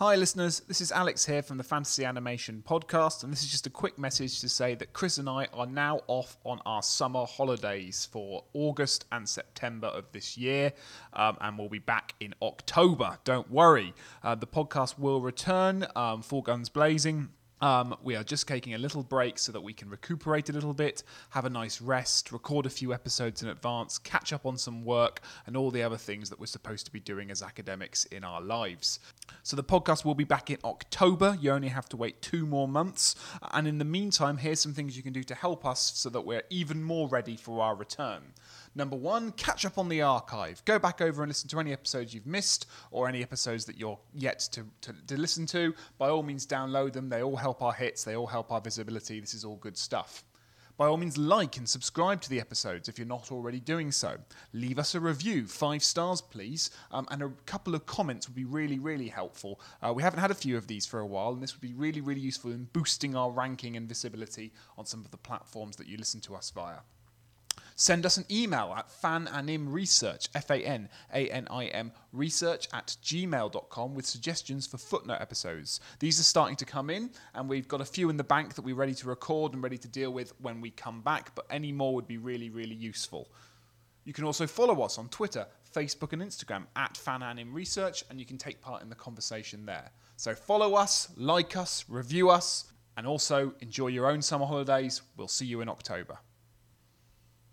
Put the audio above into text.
Hi, listeners. This is Alex here from the Fantasy Animation Podcast, and this is just a quick message to say that Chris and I are now off on our summer holidays for August and September of this year, um, and we'll be back in October. Don't worry. Uh, the podcast will return, um, full guns blazing. Um, we are just taking a little break so that we can recuperate a little bit, have a nice rest, record a few episodes in advance, catch up on some work, and all the other things that we're supposed to be doing as academics in our lives. So the podcast will be back in October. You only have to wait two more months. And in the meantime, here's some things you can do to help us so that we're even more ready for our return. Number one, catch up on the archive. Go back over and listen to any episodes you've missed or any episodes that you're yet to, to, to listen to. By all means, download them. They all help our hits, they all help our visibility. This is all good stuff. By all means, like and subscribe to the episodes if you're not already doing so. Leave us a review, five stars, please, um, and a couple of comments would be really, really helpful. Uh, we haven't had a few of these for a while, and this would be really, really useful in boosting our ranking and visibility on some of the platforms that you listen to us via. Send us an email at fananimresearch, F A N A N I M, research at gmail.com with suggestions for footnote episodes. These are starting to come in, and we've got a few in the bank that we're ready to record and ready to deal with when we come back, but any more would be really, really useful. You can also follow us on Twitter, Facebook, and Instagram at fananimresearch, and you can take part in the conversation there. So follow us, like us, review us, and also enjoy your own summer holidays. We'll see you in October.